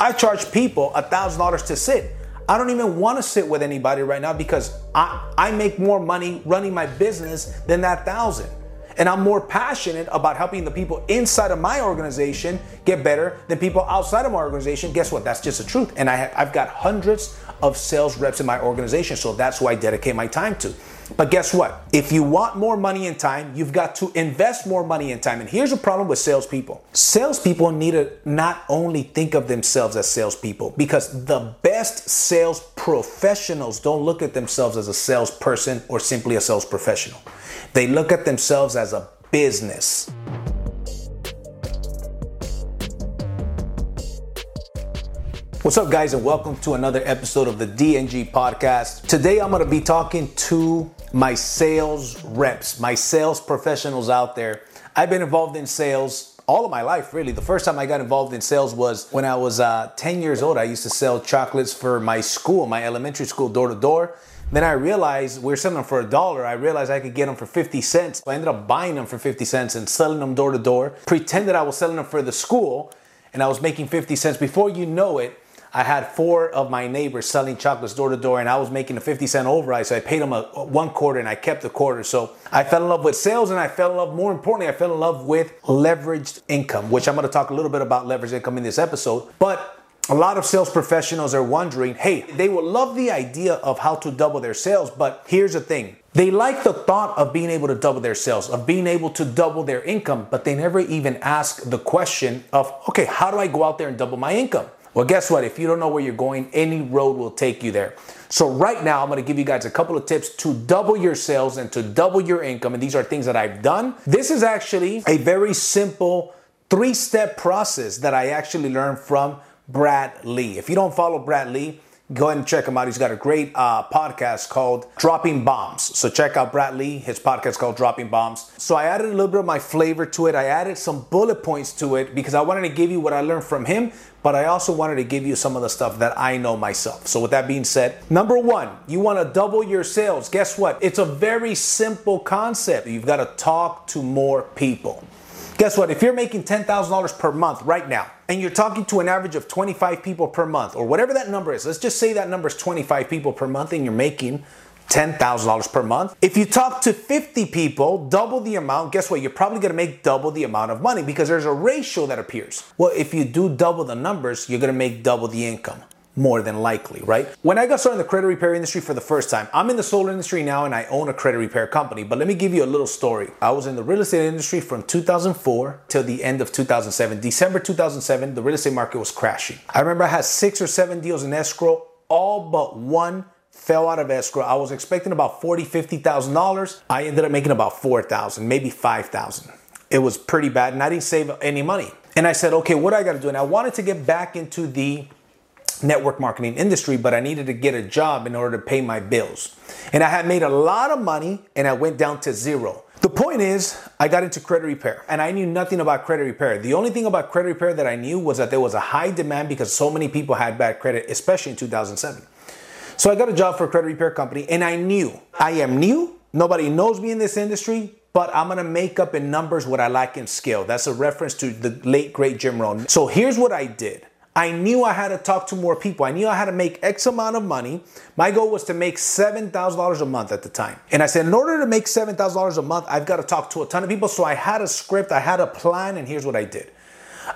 I charge people $1,000 to sit. I don't even want to sit with anybody right now because I, I make more money running my business than that thousand. And I'm more passionate about helping the people inside of my organization get better than people outside of my organization. Guess what? That's just the truth. And I have, I've got hundreds of sales reps in my organization, so that's who I dedicate my time to. But guess what? If you want more money and time, you've got to invest more money and time. And here's a problem with salespeople salespeople need to not only think of themselves as salespeople, because the best sales professionals don't look at themselves as a salesperson or simply a sales professional. They look at themselves as a business. What's up, guys, and welcome to another episode of the DNG podcast. Today, I'm going to be talking to my sales reps, my sales professionals out there. I've been involved in sales all of my life, really. The first time I got involved in sales was when I was uh, 10 years old. I used to sell chocolates for my school, my elementary school, door to door. Then I realized we are selling them for a dollar. I realized I could get them for 50 cents. I ended up buying them for 50 cents and selling them door to door. Pretended I was selling them for the school and I was making 50 cents. Before you know it, I had four of my neighbors selling chocolates door to door, and I was making a 50 cent override. So I paid them a, one quarter and I kept the quarter. So I fell in love with sales and I fell in love, more importantly, I fell in love with leveraged income, which I'm gonna talk a little bit about leveraged income in this episode. But a lot of sales professionals are wondering hey, they would love the idea of how to double their sales, but here's the thing. They like the thought of being able to double their sales, of being able to double their income, but they never even ask the question of, okay, how do I go out there and double my income? Well, guess what? If you don't know where you're going, any road will take you there. So, right now, I'm gonna give you guys a couple of tips to double your sales and to double your income. And these are things that I've done. This is actually a very simple three step process that I actually learned from Brad Lea. If you don't follow Brad Lea, go ahead and check him out. He's got a great uh, podcast called Dropping Bombs. So check out Brad Lea. his podcast called Dropping Bombs. So I added a little bit of my flavor to it. I added some bullet points to it because I wanted to give you what I learned from him, but I also wanted to give you some of the stuff that I know myself. So with that being said, number one, you want to double your sales. Guess what? It's a very simple concept. You've got to talk to more people. Guess what? If you're making $10,000 per month right now, and you're talking to an average of 25 people per month, or whatever that number is, let's just say that number is 25 people per month and you're making $10,000 per month. If you talk to 50 people, double the amount, guess what? You're probably gonna make double the amount of money because there's a ratio that appears. Well, if you do double the numbers, you're gonna make double the income more than likely, right? When I got started in the credit repair industry for the first time, I'm in the solar industry now and I own a credit repair company. But let me give you a little story. I was in the real estate industry from 2004 till the end of 2007. December 2007, the real estate market was crashing. I remember I had six or seven deals in escrow, all but one fell out of escrow. I was expecting about forty, fifty thousand dollars. I ended up making about four thousand, maybe five thousand. It was pretty bad, and I didn't save any money. And I said, okay, what do I got to do? And I wanted to get back into the network marketing industry, but I needed to get a job in order to pay my bills. And I had made a lot of money and I went down to zero. The point is, I got into credit repair and I knew nothing about credit repair. The only thing about credit repair that I knew was that there was a high demand because so many people had bad credit, especially in 2007. So I got a job for a credit repair company and I knew I am new. Nobody knows me in this industry, but I'm gonna make up in numbers what I lack in skill. That's a reference to the late, great Jim Rohn. So here's what I did. I knew I had to talk to more people. I knew I had to make X amount of money. My goal was to make $7,000 a month at the time. And I said, in order to make $7,000 a month, I've got to talk to a ton of people. So I had a script, I had a plan, and here's what I did.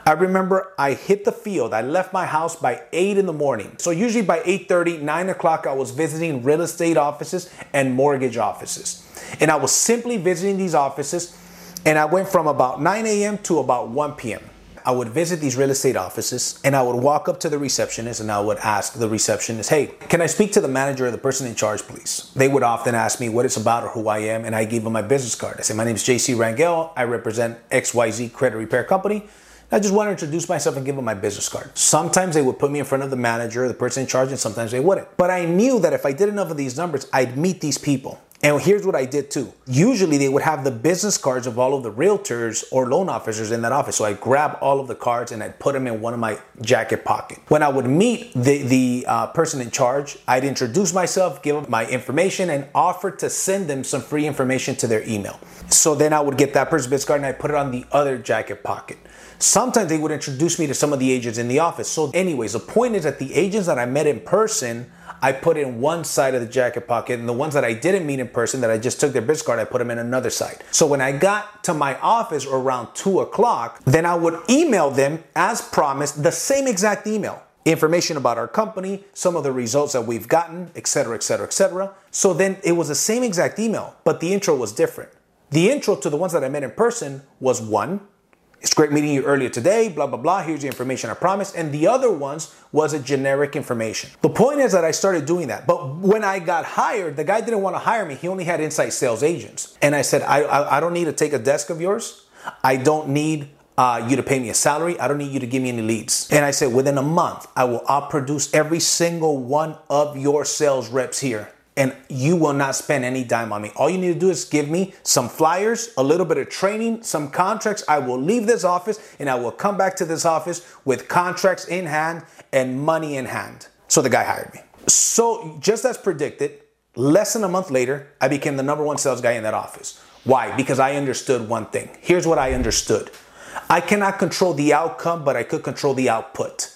I remember I hit the field. I left my house by 8 in the morning. So usually by 8:30, 9 o'clock, I was visiting real estate offices and mortgage offices. And I was simply visiting these offices. And I went from about 9 a.m. to about 1 p.m. I would visit these real estate offices and I would walk up to the receptionist and I would ask the receptionist, hey, can I speak to the manager or the person in charge, please? They would often ask me what it's about or who I am, and I give them my business card. I say, my name is JC Rangel. I represent XYZ Credit Repair Company. I just want to introduce myself and give them my business card. Sometimes they would put me in front of the manager, the person in charge, and sometimes they wouldn't. But I knew that if I did enough of these numbers, I'd meet these people. And here's what I did too. Usually they would have the business cards of all of the realtors or loan officers in that office. So I grab all of the cards and I'd put them in one of my jacket pocket. When I would meet the, the uh, person in charge, I'd introduce myself, give them my information, and offer to send them some free information to their email. So then I would get that person's business card and I put it on the other jacket pocket. Sometimes they would introduce me to some of the agents in the office. So, anyways, the point is that the agents that I met in person, I put in one side of the jacket pocket, and the ones that I didn't meet in person that I just took their business card, I put them in another side. So when I got to my office around two o'clock, then I would email them as promised the same exact email. Information about our company, some of the results that we've gotten, etc., etc., etc. So then it was the same exact email, but the intro was different. The intro to the ones that I met in person was one, it's great meeting you earlier today, blah, blah, blah. Here's the information I promised. And the other ones was a generic information. The point is that I started doing that. But when I got hired, the guy didn't want to hire me. He only had inside sales agents. And I said, I, I, I don't need to take a desk of yours. I don't need uh, you to pay me a salary. I don't need you to give me any leads. And I said, within a month, I will outproduce every single one of your sales reps here and you will not spend any dime on me. All you need to do is give me some flyers, a little bit of training, some contracts. I will leave this office and I will come back to this office with contracts in hand and money in hand. So the guy hired me. So, just as predicted, less than a month later, I became the number one sales guy in that office. Why? Because I understood one thing. Here's what I understood I cannot control the outcome, but I could control the output.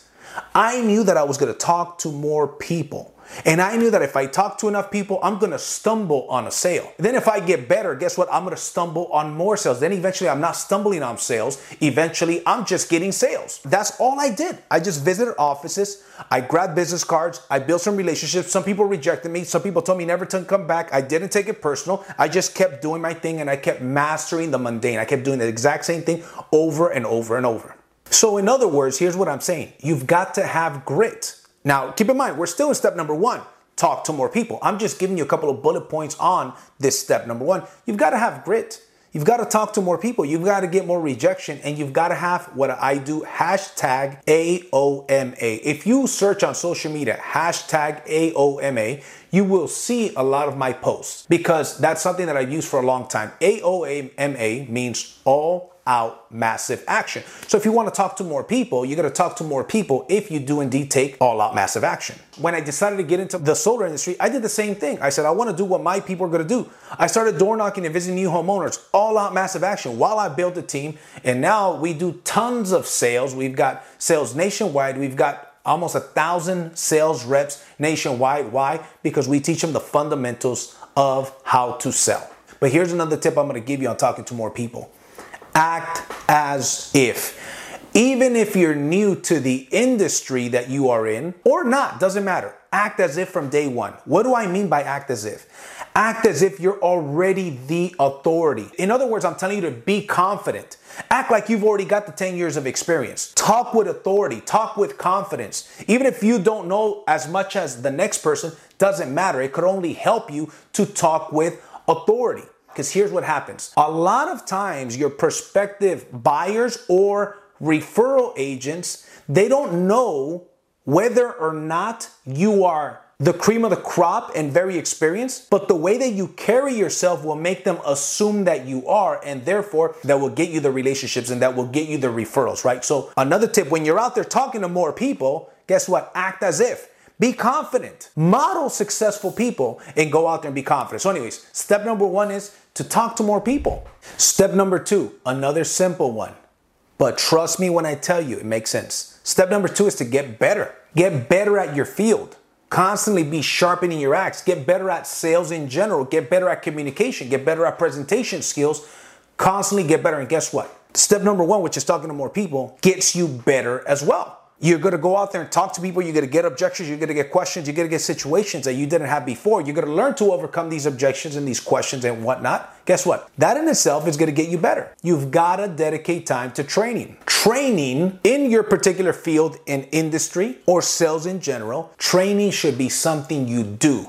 I knew that I was to talk to more people. And I knew that if I talk to enough people, I'm gonna stumble on a sale. Then if I get better, guess what? I'm gonna stumble on more sales. Then eventually I'm not stumbling on sales. Eventually I'm just getting sales. That's all I did. I just visited offices. I grabbed business cards. I built some relationships. Some people rejected me. Some people told me never to come back. I didn't take it personal. I just kept doing my thing and I kept mastering the mundane. I kept doing the exact same thing over and over and over. So, in other words, here's what I'm saying you've got to have grit. Now, keep in mind, we're still in step number one talk to more people. I'm just giving you a couple of bullet points on this step number one. You've got to have grit. You've got to talk to more people. You've got to get more rejection and you've got to have what I do hashtag AOMA. If you search on social media hashtag AOMA, you will see a lot of my posts because that's something that I've used for a long time. AOMA means all out massive action. So if you want to talk to more people, you're going to talk to more people if you do indeed take all out massive action. When I decided to get into the solar industry, I did the same thing. I said, I want to do what my people are going to do. I started door knocking and visiting new homeowners, all out massive action while I built a team. And now we do tons of sales. We've got sales nationwide. We've got almost a thousand sales reps nationwide. Why? Because we teach them the fundamentals of how to sell. But here's another tip I'm going to give you on talking to more people act as if. Even if you're new to the industry that you are in or not, doesn't matter. Act as if from day one. What do I mean by act as if? Act as if you're already the authority. In other words, I'm telling you to be confident. Act like you've already got the 10 years of experience. Talk with authority, talk with confidence. Even if you don't know as much as the next person, doesn't matter. It could only help you to talk with authority. Because here's what happens a lot of times, your prospective buyers or referral agents, they don't know whether or not you are the cream of the crop and very experienced, but the way that you carry yourself will make them assume that you are, and therefore that will get you the relationships and that will get you the referrals, right? So, another tip when you're out there talking to more people, guess what? Act as if. Be confident. Model successful people and go out there and be confident. So, anyways, step number one is to talk to more people. Step number two, another simple one. But trust me when I tell you, it makes sense. Step number two is to get better. Get better at your field. Constantly be sharpening your axe. Get better at sales in general. Get better at communication. Get better at presentation skills. Constantly get better. And guess what? Step number one, which is talking to more people, gets you better as well. You're going to go out there and talk to people. You're going to get objections. You're going to get questions. You're going to get situations that you didn't have before. You're going to learn to overcome these objections and these questions and whatnot. Guess what? That in itself is going to get you better. You've got to dedicate time to training. Training in your particular field in industry or sales in general, training should be something you do,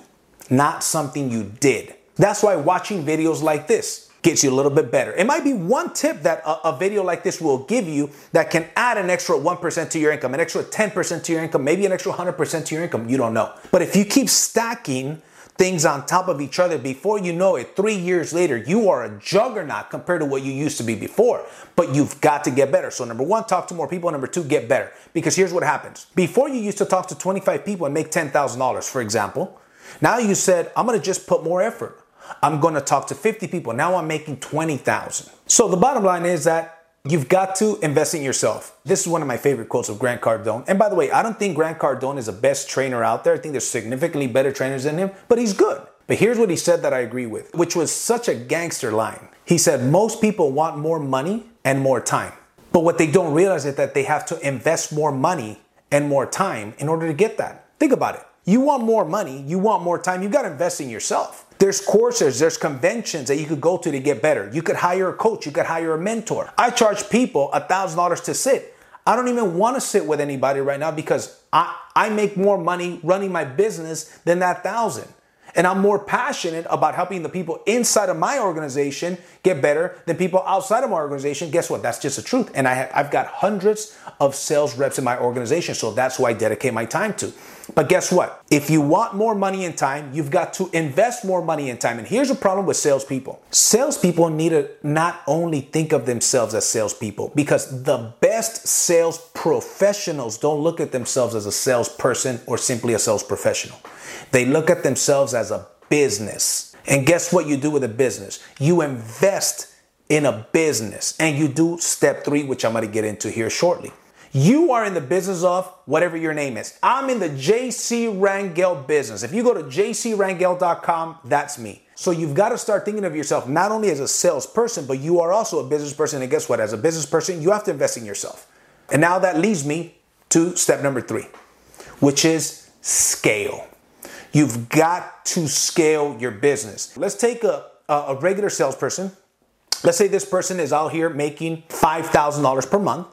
not something you did. That's why watching videos like this, gets you a little bit better. It might be one tip that a, a, video like this will give you that can add an extra 1% to your income, an extra 10% to your income, maybe an extra 100% to your income. You don't know. But if you keep stacking things on top of each other. Before you know it, three years later, you are a juggernaut compared to what you used to be before. But you've got to get better. So, number one, talk to more people. Number two, get better. Because here's what happens. Before you used to talk to 25 people and make $10,000, for example. Now you said, I'm going to just put more effort. I'm going to talk to 50 people. Now I'm making 20,000. So the bottom line is that You've got to invest in yourself. This is one of my favorite quotes of Grant Cardone. And by the way, I don't think Grant Cardone is the best trainer out there. I think there's significantly better trainers than him, but he's good. But here's what he said that I agree with, which was such a gangster line. He said, Most people want more money and more time. But what they don't realize is that they have to invest more money and more time in order to get that. Think about it. You want more money, you want more time, you got to invest in yourself. There's courses, there's conventions that you could go to to get better. You could hire a coach, you could hire a mentor. I charge people $1,000 to sit. I don't even want to sit with anybody right now because I, I make more money running my business than that thousand. And I'm more passionate about helping the people inside of my organization get better than people outside of my organization. Guess what? That's just the truth. And I have, I've got hundreds of sales reps in my organization. So that's who I dedicate my time to. But guess what? If you want more money and time, you've got to invest more money and time. And here's a problem with salespeople salespeople need to not only think of themselves as salespeople, because the best sales professionals don't look at themselves as a salesperson or simply a sales professional. They look at themselves as a business. And guess what you do with a business? You invest in a business and you do step three, which I'm going to get into here shortly. You are in the business of whatever your name is. I'm in the JC Rangel business. If you go to jcrangel.com, that's me. So you've got to start thinking of yourself not only as a salesperson, but you are also a business person. And guess what? As a business person, you have to invest in yourself. And now that leads me to step number three, which is scale. You've got to scale your business. Let's take a, a regular salesperson. Let's say this person is out here making $5,000 per month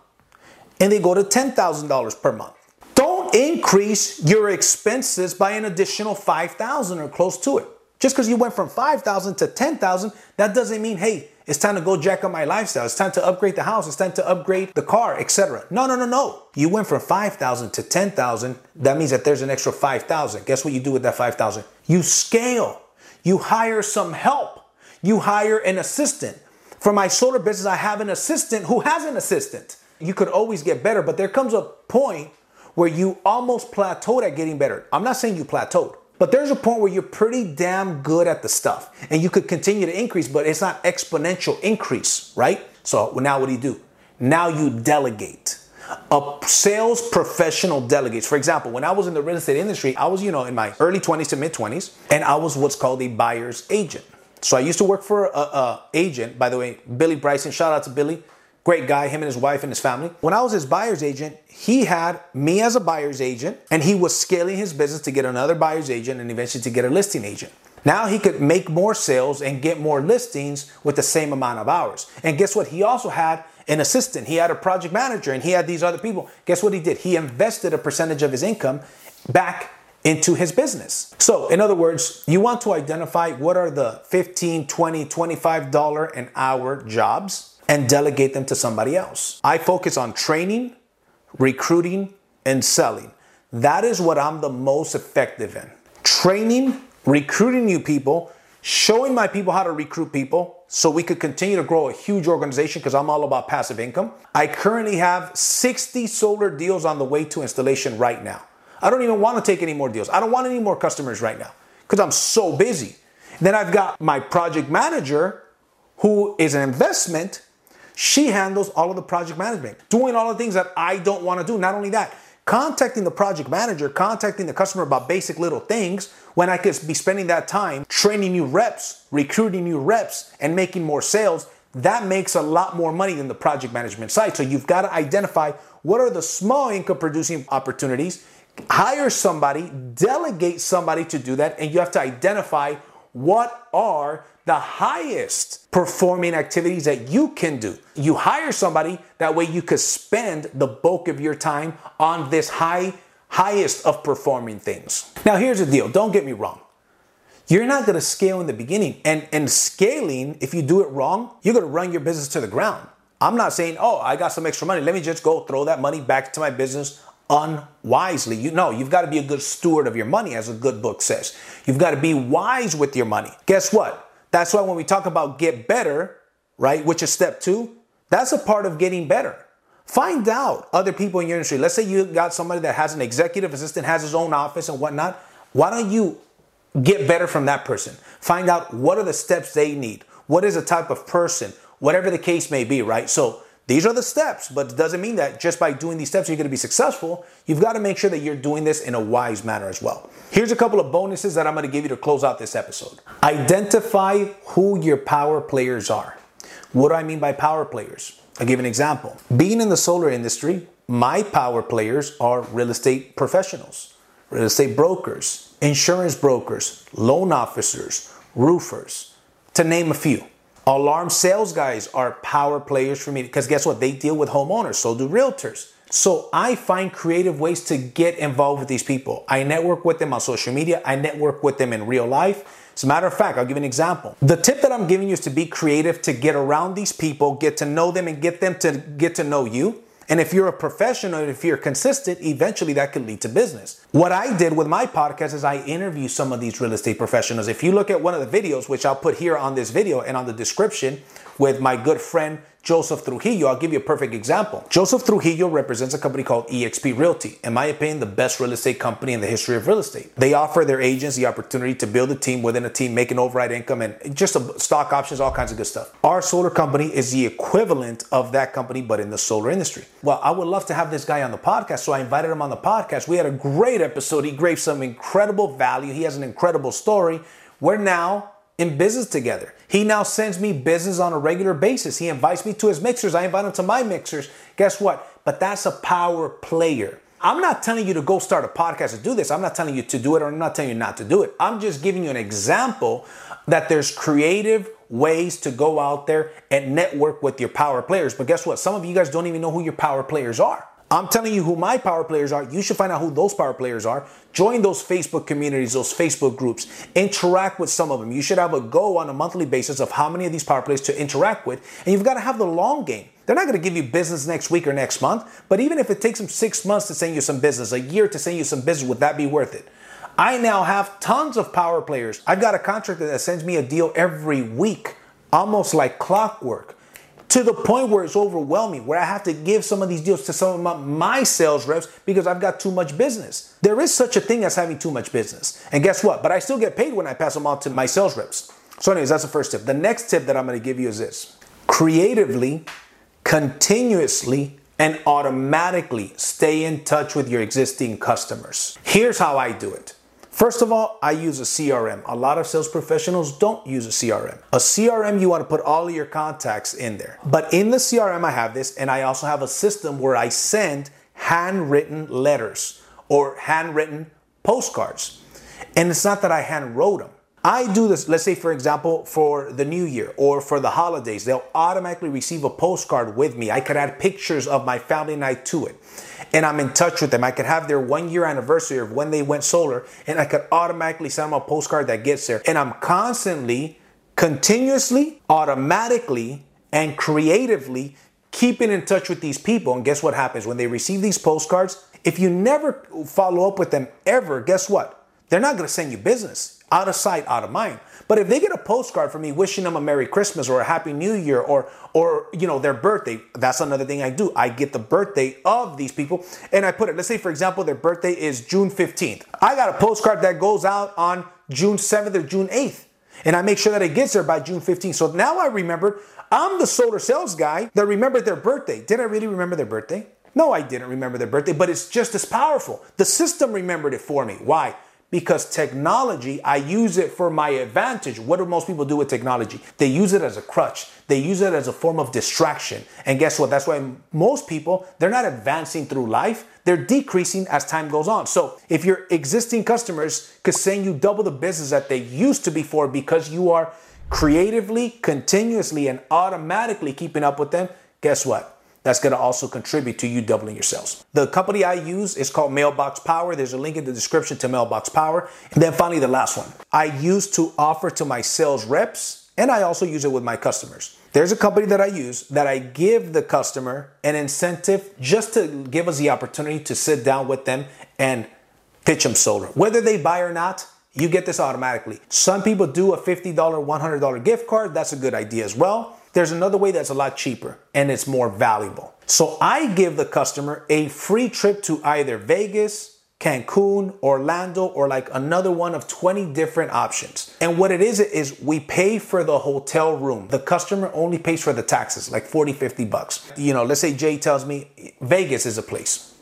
and they go to $10,000 per month. Don't increase your expenses by an additional 5,000 or close to it. Just because you went from 5,000 to 10,000, that doesn't mean, hey, it's time to go jack up my lifestyle. It's time to upgrade the house. It's time to upgrade the car, etc. No, no, no, no. You went from 5,000 to 10,000. That means that there's an extra 5,000. Guess what you do with that 5,000? You scale. You hire some help. You hire an assistant. For my solar business, I have an assistant who has an assistant you could always get better, but there comes a point where you almost plateaued at getting better. I'm not saying you plateaued, but there's a point where you're pretty damn good at the stuff and you could continue to increase, but it's not exponential increase, right? So now what do you do? Now you delegate. A sales professional delegates. For example, when I was in the real estate industry, I was, you know, in my early 20s to mid 20s, and I was what's called a buyer's agent. So I used to work for a, a agent, by the way, Billy Bryson. Shout out to Billy. Great guy, him and his wife and his family. When I was his buyer's agent, he had me as a buyer's agent and he was scaling his business to get another buyer's agent and eventually to get a listing agent. Now he could make more sales and get more listings with the same amount of hours. And guess what? He also had an assistant, he had a project manager, and he had these other people. Guess what he did? He invested a percentage of his income back into his business. So, in other words, you want to identify what are the 15, 20, 25 dollar an hour jobs and delegate them to somebody else. I focus on training, recruiting, and selling. That is what I'm the most effective in. Training, recruiting new people, showing my people how to recruit people so we could continue to grow a huge organization because I'm all about passive income. I currently have 60 solar deals on the way to installation right now. I don't even want to take any more deals. I don't want any more customers right now because I'm so busy. Then I've got my project manager who is an investment she handles all of the project management, doing all the things that I don't want to do. Not only that, contacting the project manager, contacting the customer about basic little things when I could be spending that time training new reps, recruiting new reps, and making more sales. That makes a lot more money than the project management side. So you've got to identify what are the small income producing opportunities, hire somebody, delegate somebody to do that, and you have to identify what are the highest performing activities that you can do. You hire somebody, that way you could spend the bulk of your time on this high, highest of performing things. Now, here's the deal don't get me wrong. You're not gonna scale in the beginning. And, and scaling, if you do it wrong, you're gonna run your business to the ground. I'm not saying, oh, I got some extra money. Let me just go throw that money back to my business unwisely. You know, you've got to be a good steward of your money, as a good book says. You've got to be wise with your money. Guess what? That's why when we talk about get better, right, which is step two, that's a part of getting better. Find out other people in your industry. Let's say you got somebody that has an executive assistant, has his own office and whatnot. Why don't you get better from that person? Find out what are the steps they need. What is the type of person, whatever the case may be, right? So these are the steps, but it doesn't mean that just by doing these steps you're to be successful. You've got to make sure that you're doing this in a wise manner as well. Here's a couple of bonuses that I'm to give you to close out this episode. Identify who your power players are. What do I mean by power players? I'll give an example. Being in the solar industry, my power players are real estate professionals, real estate brokers, insurance brokers, loan officers, roofers, to name a few. Alarm sales guys are power players for me because guess what? They deal with homeowners, so do realtors. So I find creative ways to get involved with these people. I network with them on social media, I network with them in real life. As a matter of fact, I'll give an example. The tip that I'm giving you is to be creative, to get around these people, get to know them, and get them to get to know you. And if you're a professional, if you're consistent, eventually that could lead to business. What I did with my podcast is I interview some of these real estate professionals. If you look at one of the videos, which I'll put here on this video and on the description with my good friend Joseph Trujillo. I'll give you a perfect example. Joseph Trujillo represents a company called eXp Realty. In my opinion, the best real estate company in the history of real estate. They offer their agents the opportunity to build a team within a team, make an override income, and just stock options, all kinds of good stuff. Our solar company is the equivalent of that company, but in the solar industry. Well, I would love to have this guy on the podcast, so I invited him on the podcast. We had a great episode. He gave some incredible value. He has an incredible story. We're now in business together. He now sends me business on a regular basis. He invites me to his mixers. I invite him to my mixers. Guess what? But that's a power player. I'm not telling you to go start a podcast to do this. I'm not telling you to do it or I'm not telling you not to do it. I'm just giving you an example that there's creative ways to go out there and network with your power players. But guess what? Some of you guys don't even know who your power players are. I'm telling you who my power players are. You should find out who those power players are. Join those Facebook communities, those Facebook groups. Interact with some of them. You should have a go on a monthly basis of how many of these power players to interact with. And you've got to have the long game. They're not going to give you business next week or next month. But even if it takes them six months to send you some business, a year to send you some business, would that be worth it? I now have tons of power players. I've got a contractor that sends me a deal every week, almost like clockwork to the point where it's overwhelming, where I have to give some of these deals to some of my sales reps because I've got too much business. There is such a thing as having too much business. And guess what? But I still get paid when I pass them on to my sales reps. So, anyways, that's the first tip. The next tip that I'm going to give you is this creatively, continuously, and automatically stay in touch with your existing customers. Here's how I do it. First of all, I use a CRM. A lot of sales professionals don't use a CRM. A CRM, you want to put all of your contacts in there. But in the CRM, I have this, and I also have a system where I send handwritten letters or handwritten postcards. And it's not that I hand wrote them. I do this, let's say, for example, for the new year or for the holidays, they'll automatically receive a postcard with me. I could add pictures of my family and I to it and I'm in touch with them. I could have their one year anniversary of when they went solar, and I could automatically send them a postcard that gets there. And I'm constantly, continuously, automatically, and creatively keeping in touch with these people. And guess what happens when they receive these postcards? If you never follow up with them ever, guess what? They're not to send you business. Out of sight, out of mind. But if they get a postcard from me wishing them a Merry Christmas or a Happy New Year or or you know their birthday, that's another thing I do. I get the birthday of these people and I put it. Let's say for example their birthday is June 15th. I got a postcard that goes out on June 7th or June 8th. And I make sure that it gets there by June 15th. So now I remember I'm the solar sales guy that remembered their birthday. Did I really remember their birthday? No, I didn't remember their birthday, but it's just as powerful. The system remembered it for me. Why? Because technology, I use it for my advantage. What do most people do with technology? They use it as a crutch. They use it as a form of distraction. And guess what? That's why most people, they're not advancing through life. They're decreasing as time goes on. So if your existing customers could send you double the business that they used to before because you are creatively, continuously, and automatically keeping up with them, guess what? That's going to also contribute to you doubling your sales. The company I use is called Mailbox Power. There's a link in the description to Mailbox Power. And then finally, the last one I use to offer to my sales reps And I also use it with my customers. There's a company that I use that I give the customer an incentive just to give us the opportunity to sit down with them and pitch them solar. Whether they buy or not, you get this automatically. Some people do a $50, $100 gift card. That's a good idea as well. There's another way that's a lot cheaper and it's more valuable. So I give the customer a free trip to either Vegas, Cancun, Orlando, or like another one of 20 different options. And what it is, is we pay for the hotel room. The customer only pays for the taxes, like 40, 50 bucks. You know, let's say Jay tells me Vegas is a place.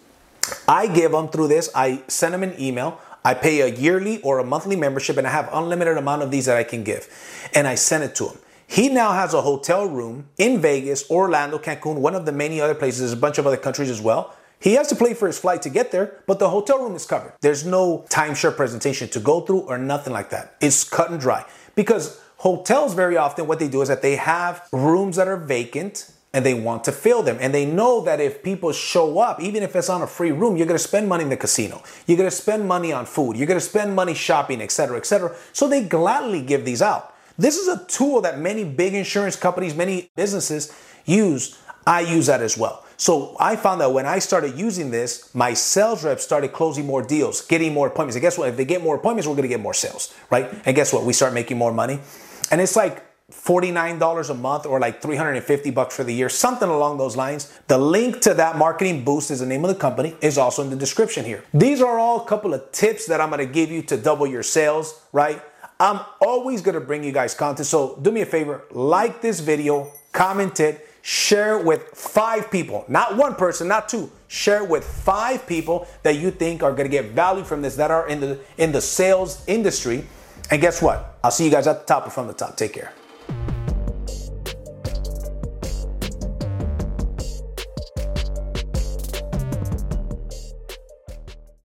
I give them through this, I send them an email. I pay a yearly or a monthly membership and I have unlimited amount of these that I can give. And I send it to him. He now has a hotel room in Vegas, Orlando, Cancun, one of the many other places, There's a bunch of other countries as well. He has to pay for his flight to get there, but the hotel room is covered. There's no timeshare presentation to go through or nothing like that. It's cut and dry. Because hotels, very often, what they do is that they have rooms that are vacant and they want to fill them. And they know that if people show up, even if it's on a free room, you're gonna spend money in the casino. You're gonna spend money on food. You're gonna spend money shopping, etc., etc. So they gladly give these out. This is a tool that many big insurance companies, many businesses use. I use that as well. So I found that when I started using this, my sales reps started closing more deals, getting more appointments. And guess what? If they get more appointments, we're gonna get more sales, right? And guess what? We start making more money. And it's like $49 a month or like 350 bucks for the year, something along those lines. The link to that marketing boost is the name of the company is also in the description here. These are all a couple of tips that I'm going to give you to double your sales, right? I'm always to bring you guys content. So do me a favor, like this video, comment it, share it with five people, not one person, not two. Share it with five people that you think are to get value from this that are in the in the sales industry. And guess what? I'll see you guys at the top or from the top. Take care.